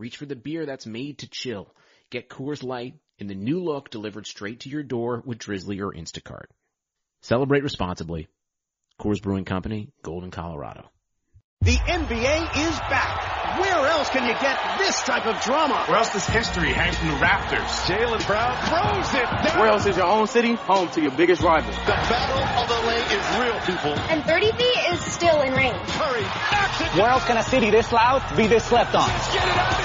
reach for the beer that's made to chill. Get Coors Light in the new look delivered straight to your door with Drizzly or Instacart. Celebrate responsibly. Coors Brewing Company, Golden, Colorado. The NBA is back. Where else can you get this type of drama? Where else does history hang from the rafters? Jaylen Brown throws it. Down. Where else is your own city home to your biggest rival? The battle of the lake is real, people. And 30 feet is still in range. Curry. Where else can a city this loud be this slept on?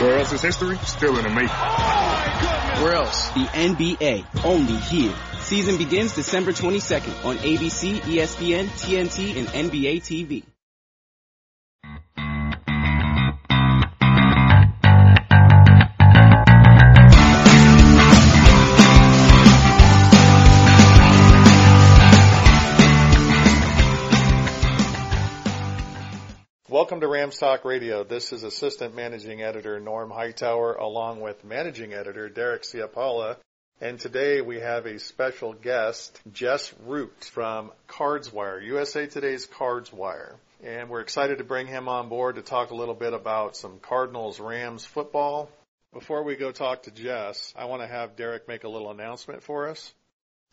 Where else is history still in the making? Oh, Where else? The NBA, only here. Season begins December 22nd on ABC, ESPN, TNT, and NBA TV. Welcome to Rams Talk Radio. This is Assistant Managing Editor Norm Hightower along with Managing Editor Derek Ciapala. And today we have a special guest, Jess Root from CardsWire, USA Today's CardsWire. And we're excited to bring him on board to talk a little bit about some Cardinals Rams football. Before we go talk to Jess, I want to have Derek make a little announcement for us.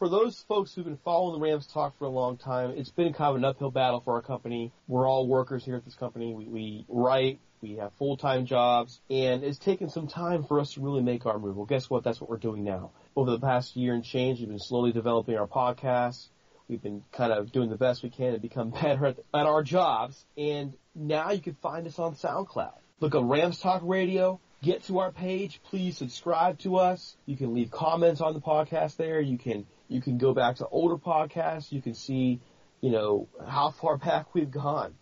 For those folks who've been following the Rams talk for a long time, it's been kind of an uphill battle for our company. We're all workers here at this company. We, we write, we have full-time jobs, and it's taken some time for us to really make our move. Well, guess what? That's what we're doing now. Over the past year and change, we've been slowly developing our podcast. We've been kind of doing the best we can to become better at, at our jobs, and now you can find us on SoundCloud. Look up Rams Talk Radio. Get to our page. Please subscribe to us. You can leave comments on the podcast there. You can you can go back to older podcasts. You can see, you know, how far back we've gone.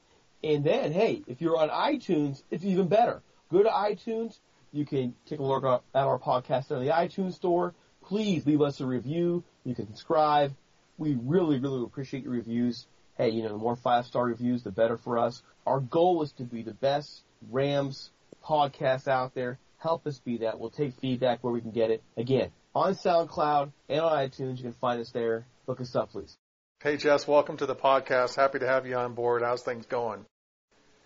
And then, hey, if you're on iTunes, it's even better. Go to iTunes. You can take a look at our podcast in the iTunes store. Please leave us a review. You can subscribe. We really, really appreciate your reviews. Hey, you know, the more five star reviews, the better for us. Our goal is to be the best Rams podcast out there. Help us be that. We'll take feedback where we can get it. Again, on SoundCloud and on iTunes. You can find us there. Look us up, please. Hey Jess, welcome to the podcast. Happy to have you on board. How's things going?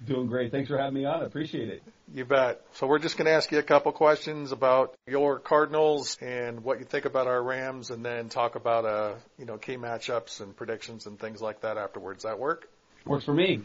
Doing great. Thanks for having me on. I appreciate it. You bet. So we're just going to ask you a couple questions about your Cardinals and what you think about our Rams, and then talk about uh, you know key matchups and predictions and things like that afterwards. That work? Works for me.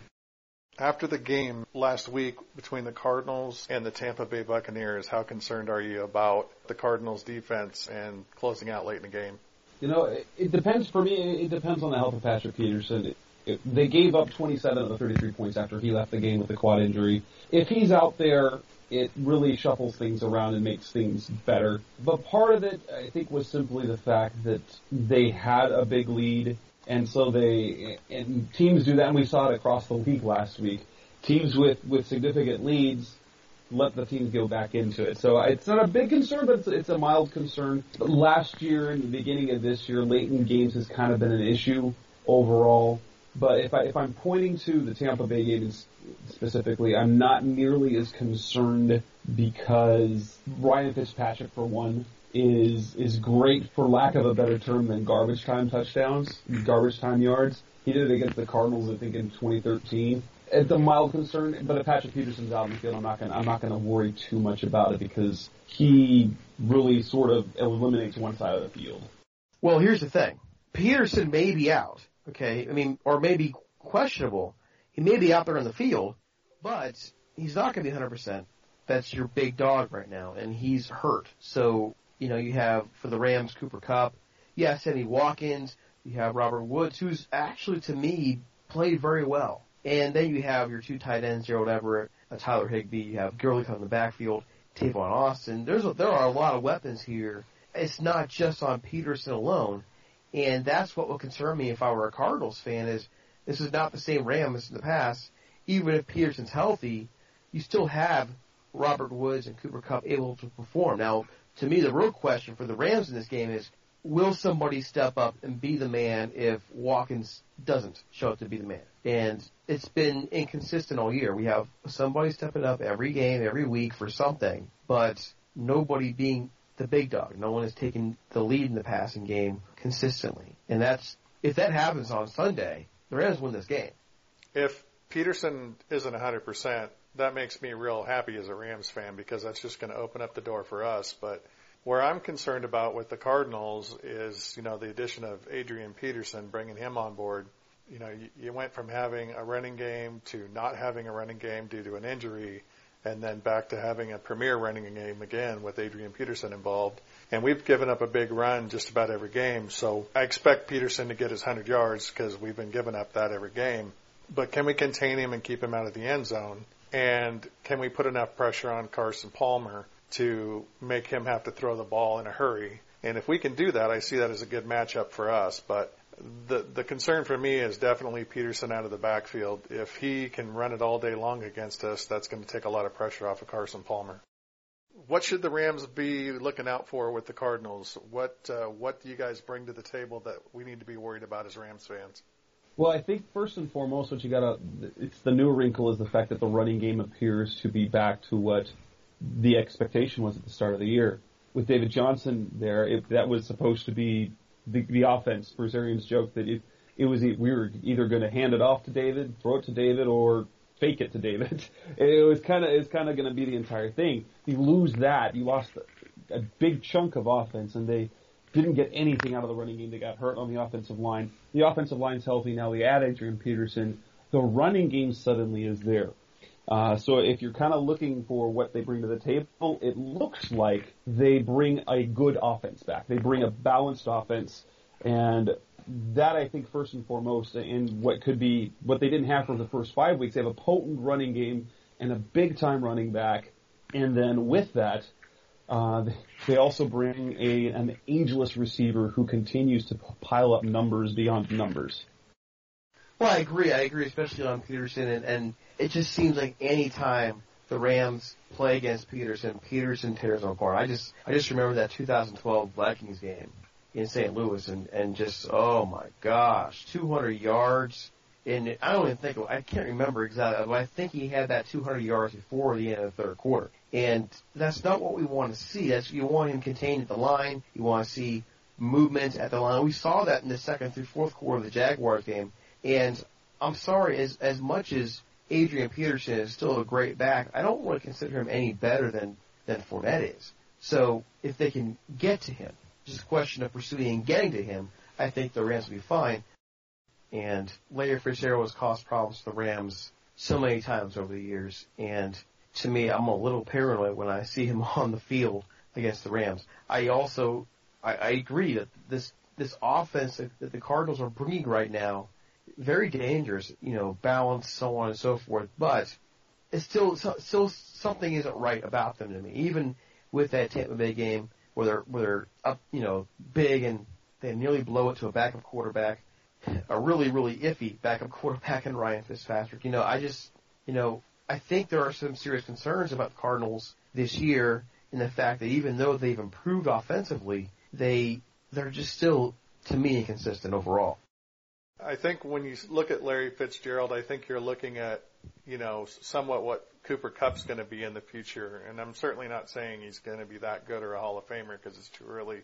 After the game last week between the Cardinals and the Tampa Bay Buccaneers, how concerned are you about the Cardinals defense and closing out late in the game? You know, it, it depends for me. It depends on the health of Patrick Peterson. It, they gave up 27 of the 33 points after he left the game with a quad injury. If he's out there, it really shuffles things around and makes things better. But part of it, I think, was simply the fact that they had a big lead, and so they and teams do that, and we saw it across the league last week. Teams with with significant leads let the teams go back into it. So it's not a big concern, but it's, it's a mild concern. Last year and the beginning of this year, late in games has kind of been an issue overall. But if I if I'm pointing to the Tampa Bay game specifically, I'm not nearly as concerned because Ryan Fitzpatrick, for one, is is great for lack of a better term than garbage time touchdowns, garbage time yards. He did it against the Cardinals, I think, in 2013. It's a mild concern, but if Patrick Peterson's out in the field, I'm not gonna I'm not gonna worry too much about it because he really sort of eliminates one side of the field. Well, here's the thing: Peterson may be out, okay? I mean, or maybe questionable. He may be out there in the field, but he's not going to be 100%. That's your big dog right now, and he's hurt. So you know, you have for the Rams Cooper Kupp. Yes, Sammy Watkins. You have Robert Woods, who's actually to me played very well. And then you have your two tight ends, Gerald Everett, uh, Tyler Higbee. You have Gurley coming in the backfield, Tavon Austin. There's a, there are a lot of weapons here. It's not just on Peterson alone, and that's what would concern me if I were a Cardinals fan. Is this is not the same Rams in the past. Even if Peterson's healthy, you still have Robert Woods and Cooper Kupp able to perform. Now, to me, the real question for the Rams in this game is, will somebody step up and be the man if Watkins doesn't show up to be the man? And it's been inconsistent all year. We have somebody stepping up every game, every week for something, but nobody being the big dog. No one is taking the lead in the passing game consistently. And that's, if that happens on Sunday, the Rams win this game. If Peterson isn't 100%, that makes me real happy as a Rams fan because that's just going to open up the door for us. But where I'm concerned about with the Cardinals is, you know, the addition of Adrian Peterson, bringing him on board. You know, you, you went from having a running game to not having a running game due to an injury, and then back to having a premier running game again with Adrian Peterson involved. And we've given up a big run just about every game. So I expect Peterson to get his 100 yards because we've been giving up that every game. But can we contain him and keep him out of the end zone? And can we put enough pressure on Carson Palmer to make him have to throw the ball in a hurry? And if we can do that, I see that as a good matchup for us. But the the concern for me is definitely Peterson out of the backfield. If he can run it all day long against us, that's going to take a lot of pressure off of Carson Palmer. What should the Rams be looking out for with the Cardinals? What uh, what do you guys bring to the table that we need to be worried about as Rams fans? Well, I think first and foremost, what you gotta, it's the new wrinkle is the fact that the running game appears to be back to what the expectation was at the start of the year. With David Johnson there, it, that was supposed to be the, the offense. Bruce Arians joked that it, it was, we were either going to hand it off to David, throw it to David, or fake it to David. It was kind of, it's kind of going to be the entire thing. You lose that, you lost a big chunk of offense, and they, didn't get anything out of the running game. They got hurt on the offensive line. The offensive line's healthy now. We add Adrian Peterson. The running game suddenly is there. Uh, so if you're kind of looking for what they bring to the table, it looks like they bring a good offense back. They bring a balanced offense, and that I think first and foremost, in what could be what they didn't have for the first five weeks, they have a potent running game and a big time running back, and then with that, uh, they also bring a an ageless receiver who continues to pile up numbers beyond numbers. Well, I agree. I agree, especially on Peterson, and, and it just seems like any time the Rams play against Peterson, Peterson tears them apart. I just I just remember that 2012 Vikings game in St. Louis, and and just oh my gosh, 200 yards. And I don't even think I can't remember exactly, but I think he had that 200 yards before the end of the third quarter. And that's not what we want to see. That's you want him contained at the line. You want to see movement at the line. We saw that in the second through fourth quarter of the Jaguars game. And I'm sorry, as as much as Adrian Peterson is still a great back, I don't want to consider him any better than than Fournette is. So if they can get to him, just a question of pursuing and getting to him, I think the Rams will be fine. And Larry Fitzgerald has caused problems to the Rams so many times over the years, and to me, I'm a little paranoid when I see him on the field against the Rams. I also, I, I agree that this this offense that the Cardinals are bringing right now, very dangerous. You know, balance, so on and so forth. But it's still still something isn't right about them to me. Even with that Tampa Bay game where they're where they're up, you know, big and they nearly blow it to a backup quarterback, a really really iffy backup quarterback in Ryan Fitzpatrick. You know, I just you know I think there are some serious concerns about the Cardinals this year in the fact that even though they've improved offensively, they they're just still to me inconsistent overall. I think when you look at Larry Fitzgerald, I think you're looking at, you know, somewhat what Cooper Kupp's going to be in the future. And I'm certainly not saying he's going to be that good or a Hall of Famer because it's too early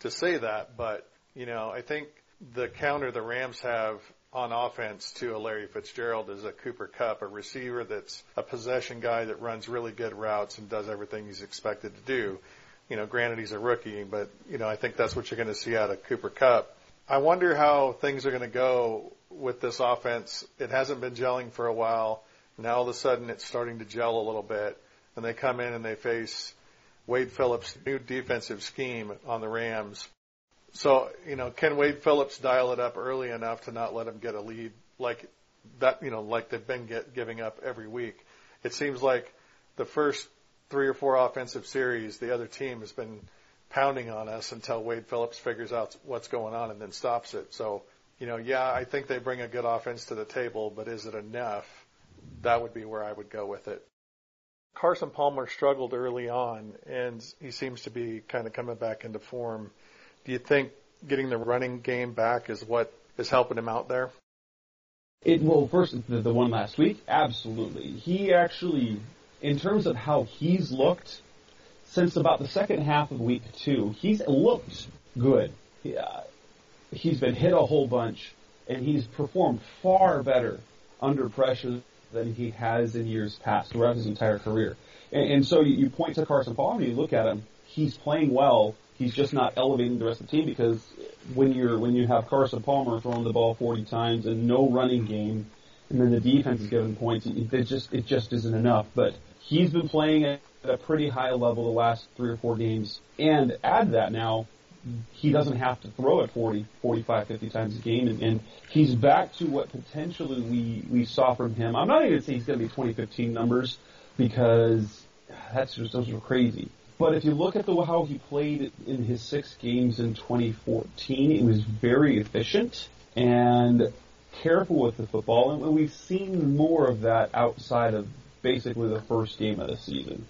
to say that. But, you know, I think the counter the Rams have on offense to a Larry Fitzgerald is a Cooper Kupp, a receiver that's a possession guy that runs really good routes and does everything he's expected to do. You know, granted he's a rookie, but, you know, I think that's what you're going to see out of Cooper Kupp. I wonder how things are going to go with this offense. It hasn't been gelling for a while. Now all of a sudden it's starting to gel a little bit, and they come in and they face Wade Phillips' new defensive scheme on the Rams. So, you know, can Wade Phillips dial it up early enough to not let him get a lead like that, you know, like they've been get, giving up every week? It seems like the first three or four offensive series, the other team has been pounding on us until Wade Phillips figures out what's going on and then stops it. So, you know, yeah, I think they bring a good offense to the table, but is it enough? That would be where I would go with it. Carson Palmer struggled early on, and he seems to be kind of coming back into form. Do you think getting the running game back is what is helping him out there? It well, first the, the one last week, absolutely. He actually, in terms of how he's looked, since about the second half of week two, he's looked good. He, uh, he's been hit a whole bunch, and he's performed far better under pressure than he has in years past throughout his entire career. And, and so you, you point to Carson Palmer, you look at him, he's playing well. He's just not elevating the rest of the team because when you're when you have Carson Palmer throwing the ball 40 times and no running game, and then the defense is giving points, it just it just isn't enough. But he's been playing at a pretty high level the last three or four games. And add that now, he doesn't have to throw it 40, 45, 50 times a game, and, and he's back to what potentially we, we saw from him. I'm not even going to say he's going to be 2015 numbers because that's just, those are crazy. But if you look at the how he played in his six games in 2014, it was very efficient and careful with the football, and we've seen more of that outside of basically the first game of the season.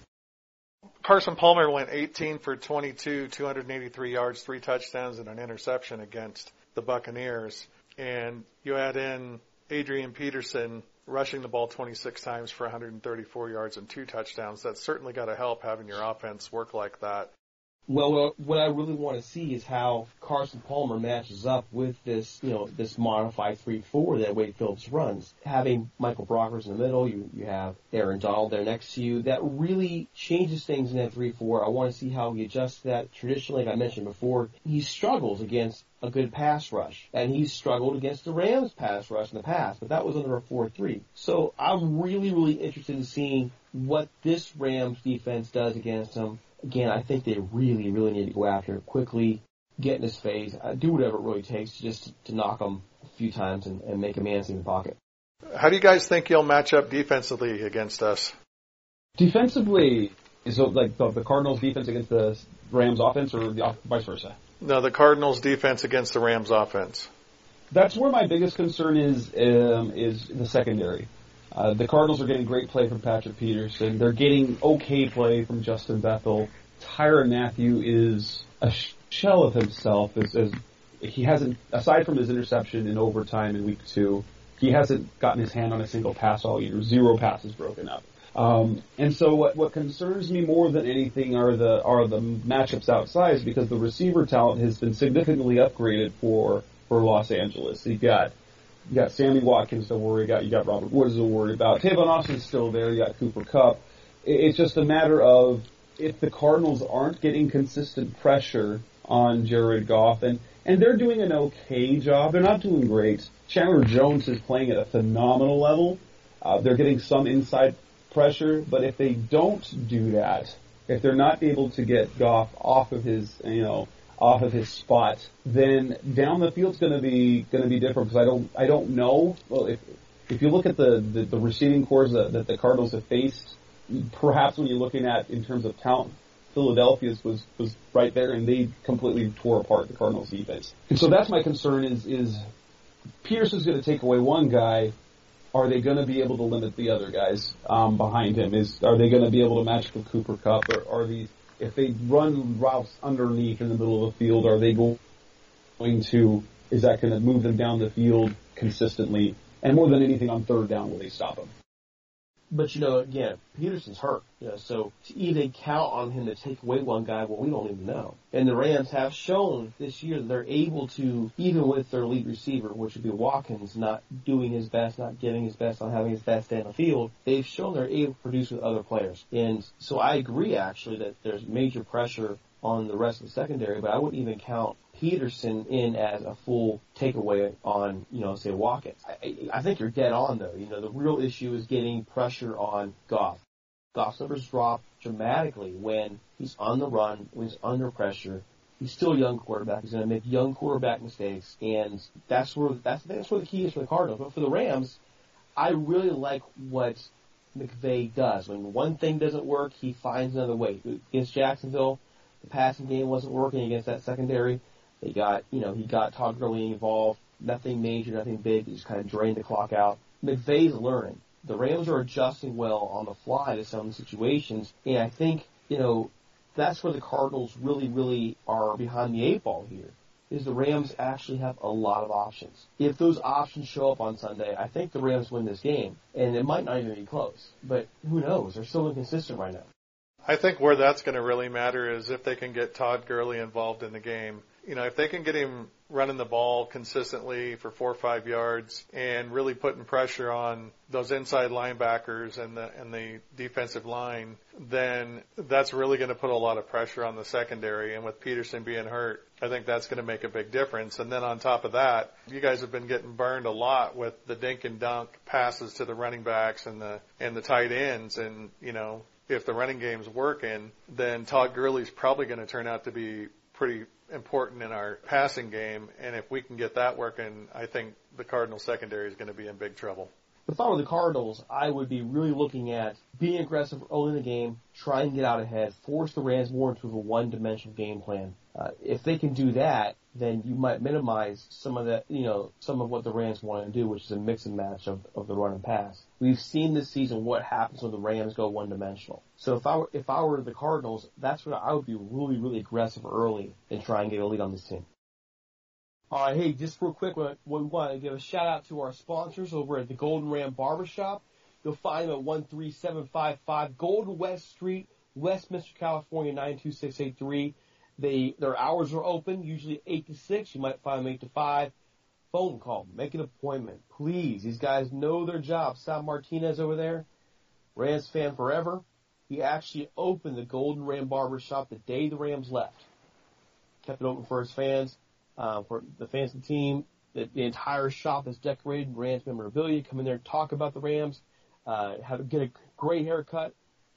Carson Palmer went 18 for 22, 283 yards, three touchdowns, and an interception against the Buccaneers. And you add in Adrian Peterson rushing the ball 26 times for 134 yards and two touchdowns. That's certainly got to help having your offense work like that. Well, what I really want to see is how Carson Palmer matches up with this, you know, this modified 3-4 that Wade Phillips runs. Having Michael Brockers in the middle, you, you have Aaron Donald there next to you. That really changes things in that 3-4. I want to see how he adjusts that. Traditionally, like I mentioned before, he struggles against a good pass rush. And he's struggled against the Rams pass rush in the past, but that was under a 4-3. So I'm really, really interested in seeing what this Rams defense does against him again, I think they really, really need to go after it quickly, get in his face, uh, do whatever it really takes just to, to knock him a few times and, and make a man in the pocket. How do you guys think you'll match up defensively against us? Defensively, is it like the, the Cardinals' defense against the Rams' offense, or the, vice versa? No, the Cardinals' defense against the Rams' offense. That's where my biggest concern is um, is the secondary. Uh, the Cardinals are getting great play from Patrick Peterson. They're getting okay play from Justin Bethel. Tyrann Mathieu is a shell of himself. As, as he hasn't, aside from his interception in overtime in week two, he hasn't gotten his hand on a single pass all year. Zero passes broken up. Um, and so what, what concerns me more than anything are the are the matchups outside because the receiver talent has been significantly upgraded for for Los Angeles. You've got you got Sammy Watkins to worry about. You got Robert Woods to worry about. Tavon Austin's still there. You got Cooper Kupp. It's just a matter of if the Cardinals aren't getting consistent pressure on Jared Goff, and and they're doing an okay job. They're not doing great. Chandler Jones is playing at a phenomenal level. Uh, they're getting some inside pressure, but if they don't do that, if they're not able to get Goff off of his, you know, off of his spot, then down the field's going to be going to be different because I don't I don't know. Well, if if you look at the the, the receiving cores that, that the Cardinals have faced, perhaps when you're looking at in terms of talent, Philadelphia's was was right there, and they completely tore apart the Cardinals defense. And so that's my concern is is Peterson's going to take away one guy. Are they going to be able to limit the other guys um, behind him? Is are they going to be able to match with Cooper Kupp, or are these if they run routes underneath in the middle of the field, are they going to, is that going to move them down the field consistently, and more than anything on third down will they stop him. But you know, again, Peterson's hurt. You know, so to even count on him to take away one guy, well, we don't even know. And the Rams have shown this year that they're able to, even with their lead receiver, which would be Watkins, not doing his best, not giving his best, not having his best day on the field, they've shown they're able to produce with other players. And so I agree actually that there's major pressure on the rest of the secondary, but I wouldn't even count Peterson in as a full takeaway on, you know, say Watkins. I, I think you're dead on though. You know, the real issue is getting pressure on Goff. Goff's numbers drop dramatically when he's on the run, when he's under pressure. He's still a young quarterback. He's going to make young quarterback mistakes, and that's where that's that's where the key is for the Cardinals. But for the Rams, I really like what McVay does. When one thing doesn't work, he finds another way. Against Jacksonville, the passing game wasn't working against that secondary. They got, you know, he got Todd Gurley involved. Nothing major, nothing big. He just kind of drained the clock out. McVay's learning. The Rams are adjusting well on the fly to some situations, and I think, you know, that's where the Cardinals really, really are behind the eight ball here. Is the Rams actually have a lot of options. If those options show up on Sunday, I think the Rams win this game, and it might not even be close. But who knows? They're still inconsistent right now. I think where that's going to really matter is if they can get Todd Gurley involved in the game you know, if they can get him running the ball consistently for four or five yards and really putting pressure on those inside linebackers and the and the defensive line, then that's really going to put a lot of pressure on the secondary. And with Peterson being hurt, I think that's going to make a big difference. And then on top of that, you guys have been getting burned a lot with the dink and dunk passes to the running backs and the and the tight ends. And you know, if the running game's working, then Todd Gurley's probably going to turn out to be pretty important in our passing game, and if we can get that working, I think the Cardinal secondary is going to be in big trouble. If I were the Cardinals, I would be really looking at being aggressive early in the game, try and get out ahead, force the Rams more into a one-dimensional game plan. Uh, if they can do that, then you might minimize some of that, you know, some of what the Rams want to do, which is a mix and match of, of the run and pass. We've seen this season what happens when the Rams go one dimensional. So if I were, if I were the Cardinals, that's what I would be really, really aggressive early and try and get a lead on this team. All right, hey, just real quick, we want to give a shout out to our sponsors over at the Golden Ram Barbershop. You'll find them at 13755 Golden West Street, Westminster, California 92683. They their hours are open, usually eight to six. You might find them eight to five. Phone call, make an appointment, please. These guys know their job. Sal Martinez over there, Rams fan forever. He actually opened the Golden Ram Barber Shop the day the Rams left. Kept it open for his fans, uh, for the fans of the team. The, the entire shop is decorated in Rams memorabilia. Come in there, talk about the Rams, uh, have get a great haircut.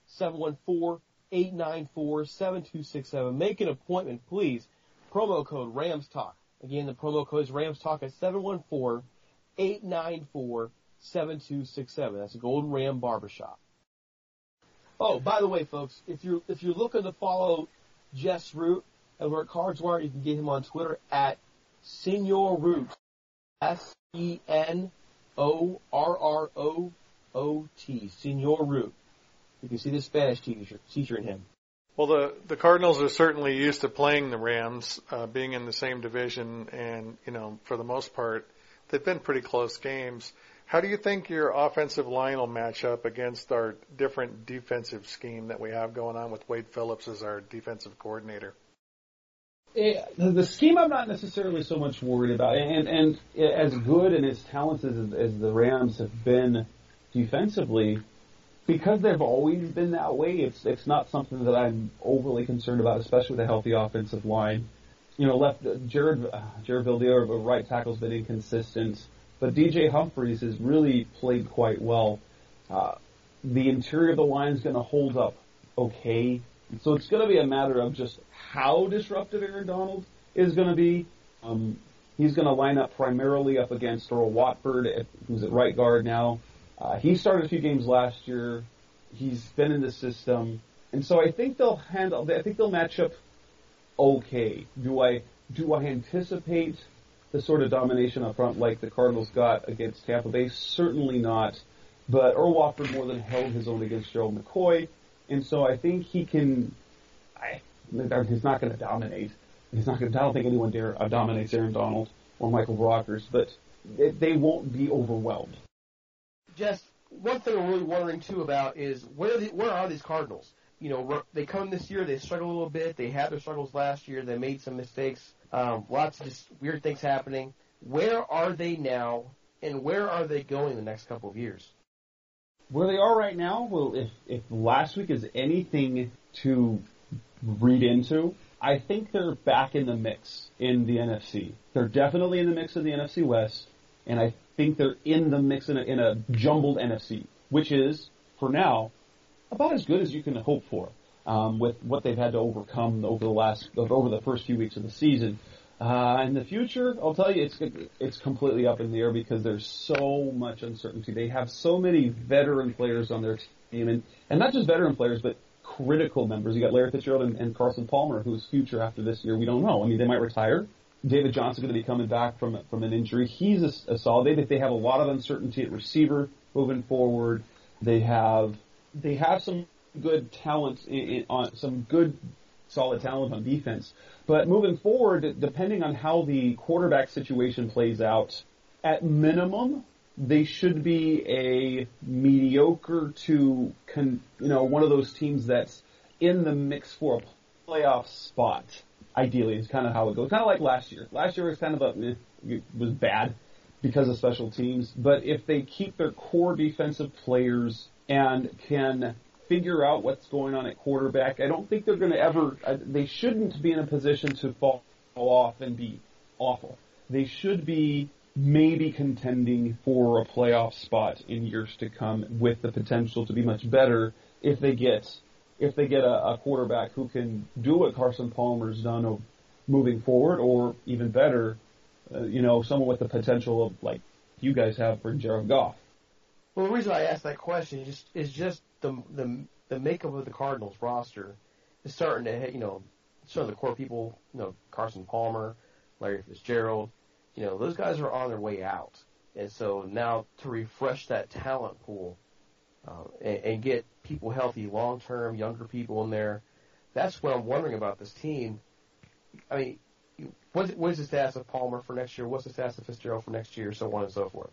714 894-7267. Make an appointment, please. Promo code Rams Talk. Again, the promo code is Rams Talk at 714-894-7267. That's a Golden Ram Barbershop. Oh, by the way, folks, if you're, if you're looking to follow Jess Root over at Cardswire, you can get him on Twitter at Senor Root. S-E-N-O-R-R-O-O-T. Senor Root. You can see the Spanish teacher, teacher in him. Well, the the Cardinals are certainly used to playing the Rams, uh, being in the same division, and you know, for the most part, they've been pretty close games. How do you think your offensive line will match up against our different defensive scheme that we have going on with Wade Phillips as our defensive coordinator? It, the scheme I'm not necessarily so much worried about, and and as good and as talented as, as the Rams have been defensively, because they've always been that way, it's it's not something that I'm overly concerned about, especially with a healthy offensive line. You know, left Jared uh, Jared Veldheer, right tackle's been inconsistent, but DJ Humphries has really played quite well. Uh, the interior of the line is going to hold up okay, so it's going to be a matter of just how disruptive Aaron Donald is going to be. Um, he's going to line up primarily up against Earl Watford, who's at right guard now. Uh, he started a few games last year. He's been in the system, and so I think they'll handle. I think they'll match up okay. Do I do I anticipate the sort of domination up front like the Cardinals got against Tampa Bay? Certainly not. But Earl Watford more than held his own against Gerald McCoy, and so I think he can. I, he's not going to dominate. He's not going. I don't think anyone dare uh, dominates Aaron Donald or Michael Brockers, but they won't be overwhelmed. Just one thing I'm really wondering too about is where the, where are these Cardinals? You know, they come this year, they struggle a little bit. They had their struggles last year. They made some mistakes. Um, lots of just weird things happening. Where are they now, and where are they going the next couple of years? Where they are right now, well, if if last week is anything to read into, I think they're back in the mix in the NFC. They're definitely in the mix of the NFC West, and I think they're in the mix in a, in a jumbled NFC, which is for now about as good as you can hope for um, with what they've had to overcome over the last over the first few weeks of the season. Uh, in the future, I'll tell you, it's it's completely up in the air because there's so much uncertainty. They have so many veteran players on their team, and and not just veteran players, but critical members. You got Larry Fitzgerald and, and Carson Palmer, whose future after this year we don't know. I mean, they might retire. David Johnson going to be coming back from from an injury. He's a, a solid. They they have a lot of uncertainty at receiver moving forward. They have they have some good talent in, in, on some good solid talent on defense. But moving forward, depending on how the quarterback situation plays out, at minimum, they should be a mediocre to, con, you know, one of those teams that's in the mix for a playoff spot. Ideally, is kind of how it goes. Kind of like last year. Last year was kind of a, it was bad because of special teams. But if they keep their core defensive players and can figure out what's going on at quarterback. I don't think they're going to ever, they shouldn't be in a position to fall off and be awful. They should be maybe contending for a playoff spot in years to come with the potential to be much better if they get, if they get a, a quarterback who can do what Carson Palmer's done of moving forward or even better, uh, you know, someone with the potential of like you guys have for Jared Goff. Well, the reason I asked that question is just, is just the the the makeup of the Cardinals roster is starting to you know some of the core people you know Carson Palmer, Larry Fitzgerald, you know those guys are on their way out, and so now to refresh that talent pool uh, and, and get people healthy long term, younger people in there, that's what I'm wondering about this team. I mean, what, what is the status of Palmer for next year? What's the status of Fitzgerald for next year? So on and so forth.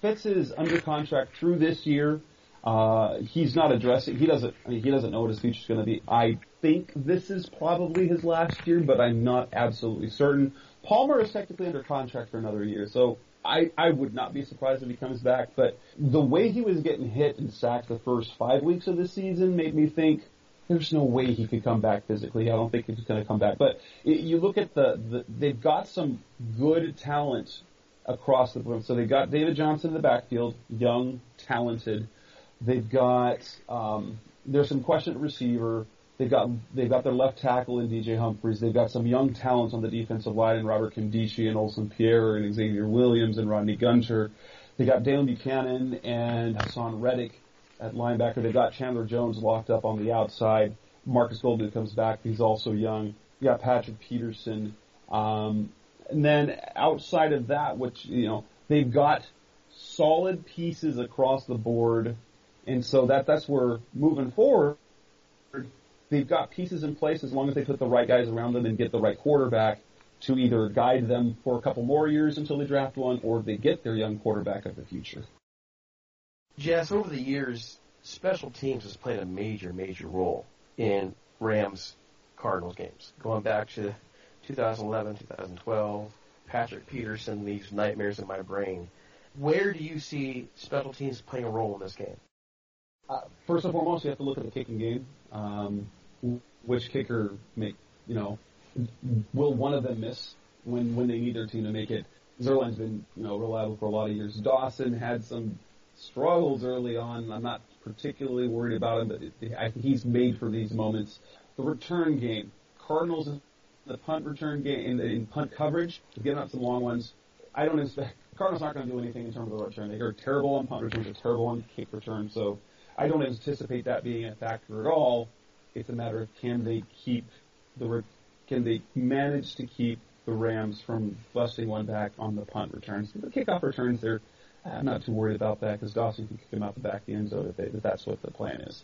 Fitz is under contract through this year. Uh, he's not addressing. He doesn't. I mean, he doesn't know what his future is going to be. I think this is probably his last year, but I'm not absolutely certain. Palmer is technically under contract for another year, so I I would not be surprised if he comes back. But the way he was getting hit and sacked the first five weeks of the season made me think there's no way he could come back physically. I don't think he's going to come back. But you look at the, the they've got some good talent across the board. So they've got David Johnson in the backfield, young, talented. They've got um, there's some question at receiver. They've got they've got their left tackle in DJ Humphries. They've got some young talents on the defensive line in Robert Nkemdiche and Olsen Pierre and Xavier Williams and Rodney Gunter. They got Dalen Bucannon and Haason Reddick at linebacker. They've got Chandler Jones locked up on the outside. Marcus Golden comes back. He's also young. You got Patrick Peterson. Um, and then outside of that, which, you know, they've got solid pieces across the board and so that that's where moving forward, they've got pieces in place as long as they put the right guys around them and get the right quarterback to either guide them for a couple more years until they draft one or they get their young quarterback of the future. Jess, over the years, special teams has played a major, major role in Rams Cardinals games. Going back to 2011, 2012, Patrick Peterson leaves nightmares in my brain. Where do you see special teams playing a role in this game? Uh, first and foremost, you have to look at the kicking game. Um, which kicker make you know will one of them miss when when they need their team to make it? Zuerlein's been you know reliable for a lot of years. Dawson had some struggles early on. I'm not particularly worried about him, but I think he's made for these moments. The return game, Cardinals, the punt return game, in, in punt coverage, giving up some long ones. I don't expect Cardinals aren't going to do anything in terms of the return. They are terrible on punt returns, they're terrible on kick return. So I don't anticipate that being a factor at all. It's a matter of can they keep the can they manage to keep the Rams from busting one back on the punt returns. The kickoff returns, they're I'm not too worried about that because Dawson can kick them out the back of the end zone if, they, if that's what the plan is.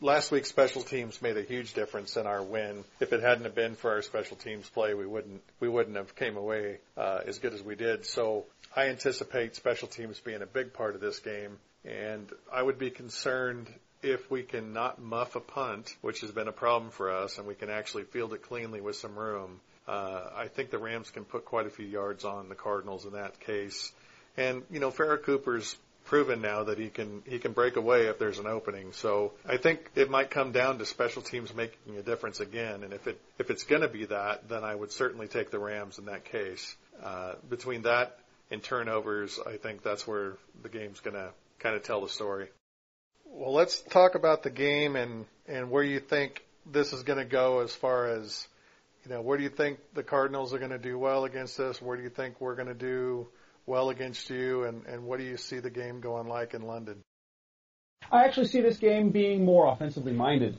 last week's special teams made a huge difference in our win. If it hadn't have been for our special teams play, we wouldn't we wouldn't have came away uh, as good as we did. So I anticipate special teams being a big part of this game, and I would be concerned if we can not muff a punt, which has been a problem for us, and we can actually field it cleanly with some room. Uh, I think the Rams can put quite a few yards on the Cardinals in that case. And you know, Pharoh Cooper's proven now that he can he can break away if there's an opening. So I think it might come down to special teams making a difference again. And if it if it's going to be that, then I would certainly take the Rams in that case. Uh, between that and turnovers, I think that's where the game's going to kind of tell the story. Well, let's talk about the game and and where you think this is going to go as far as you know. Where do you think the Cardinals are going to do well against us? Where do you think we're going to do well against you, and, and what do you see the game going like in London? I actually see this game being more offensively minded.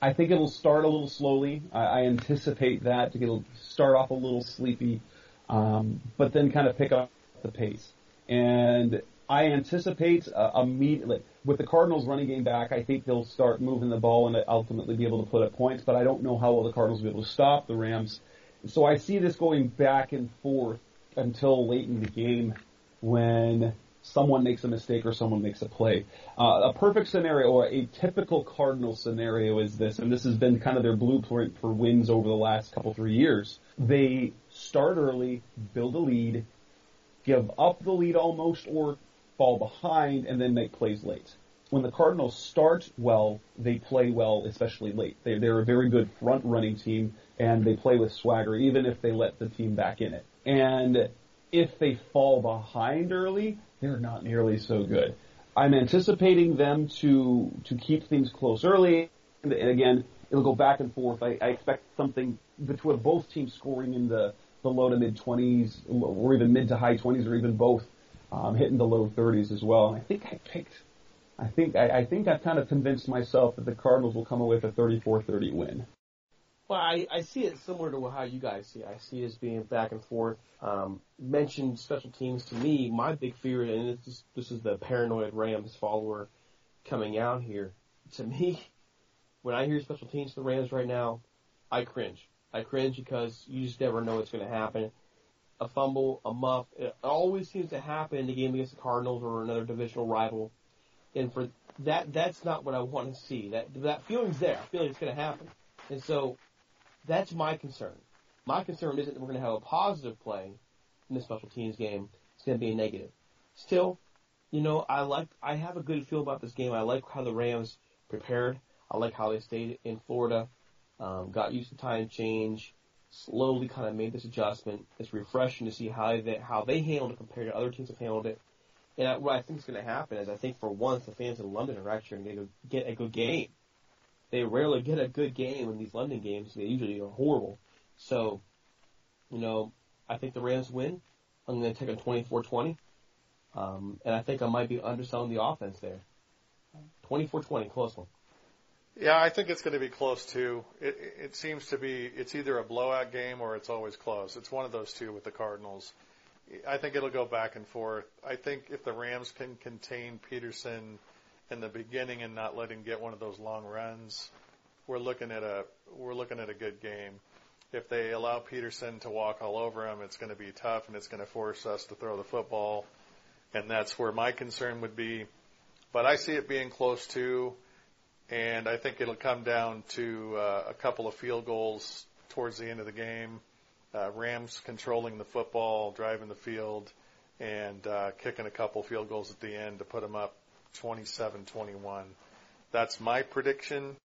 I think it'll start a little slowly. I, I anticipate that it'll start off a little sleepy, um, but then kind of pick up the pace. And I anticipate uh, immediately with the Cardinals running game back. I think they'll start moving the ball and ultimately be able to put up points. But I don't know how well the Cardinals will be able to stop the Rams. So I see this going back and forth until late in the game when someone makes a mistake or someone makes a play. Uh, a perfect scenario or a typical Cardinal scenario is this, and this has been kind of their blueprint for wins over the last couple three years. They start early, build a lead, give up the lead almost or fall behind, and then make plays late. When the Cardinals start well, they play well, especially late. They, they're a very good front running team, and they play with swagger, even if they let the team back in it. And if they fall behind early, they're not nearly so good. I'm anticipating them to to keep things close early, and, again, it'll go back and forth. I, I expect something between both teams scoring in the the low to mid 20s, or even mid to high 20s, or even both um, hitting the low 30s as well. And I think I picked. I think I, I think I've kind of convinced myself that the Cardinals will come away with a 34-30 win. Well, I, I see it similar to how you guys see. I see it as being back and forth. Um, mentioned special teams to me. My big fear, and this is, this is the paranoid Rams follower coming out here. To me, when I hear special teams for the Rams right now, I cringe. I cringe because you just never know what's going to happen. A fumble, a muff, it always seems to happen in the game against the Cardinals or another divisional rival. And for that, that's not what I want to see. That that feeling's there. I feel like it's going to happen. And so that's my concern. My concern isn't that we're going to have a positive play in the special teams game. It's going to be a negative. Still, you know, I like, I have a good feel about this game. I like how the Rams prepared. I like how they stayed in Florida, um, got used to time change, slowly kind of made this adjustment. It's refreshing to see how they, how they handled it compared to other teams have handled it. And what I think is going to happen is I think for once the fans in London are actually going to get a good game they rarely get a good game in these London games. They usually are horrible. So, you know, I think the Rams win. I'm going to take a 24-20. Um, and I think I might be underselling the offense there. 24-20, close one. Yeah, I think it's going to be close too. It, it seems to be, it's either a blowout game or it's always close. It's one of those two with the Cardinals. I think it'll go back and forth. I think if the Rams can contain Peterson in the beginning and not let him get one of those long runs, we're looking at a we're looking at a good game. If they allow Peterson to walk all over him, it's going to be tough and it's going to force us to throw the football, and that's where my concern would be. But I see it being close too, and I think it'll come down to uh, a couple of field goals towards the end of the game. Uh, Rams controlling the football, driving the field, and uh, kicking a couple field goals at the end to put them up 27-21. That's my prediction.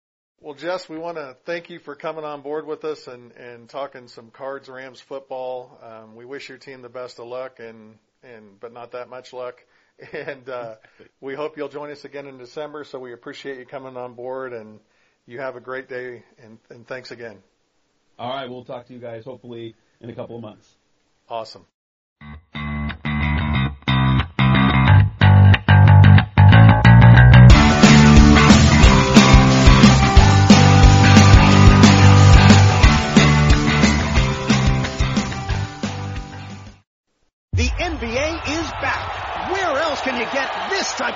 Well, Jess, we want to thank you for coming on board with us and, and talking some Cards Rams football. Um, we wish your team the best of luck and, and, but not that much luck. And, uh, we hope you'll join us again in December. So we appreciate you coming on board and you have a great day and, and thanks again. All right. We'll talk to you guys hopefully in a couple of months. Awesome.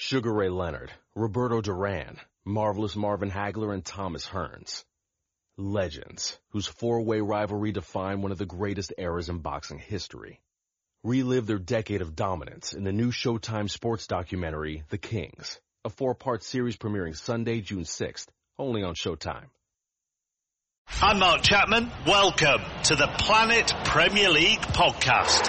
Sugar Ray Leonard, Roberto Duran, Marvelous Marvin Hagler, and Thomas Hearns. Legends, whose four-way rivalry defined one of the greatest eras in boxing history. Relive their decade of dominance in the new Showtime sports documentary, The Kings, a four-part series premiering Sunday, June 6th, only on Showtime. I'm Mark Chapman. Welcome to the Planet Premier League podcast.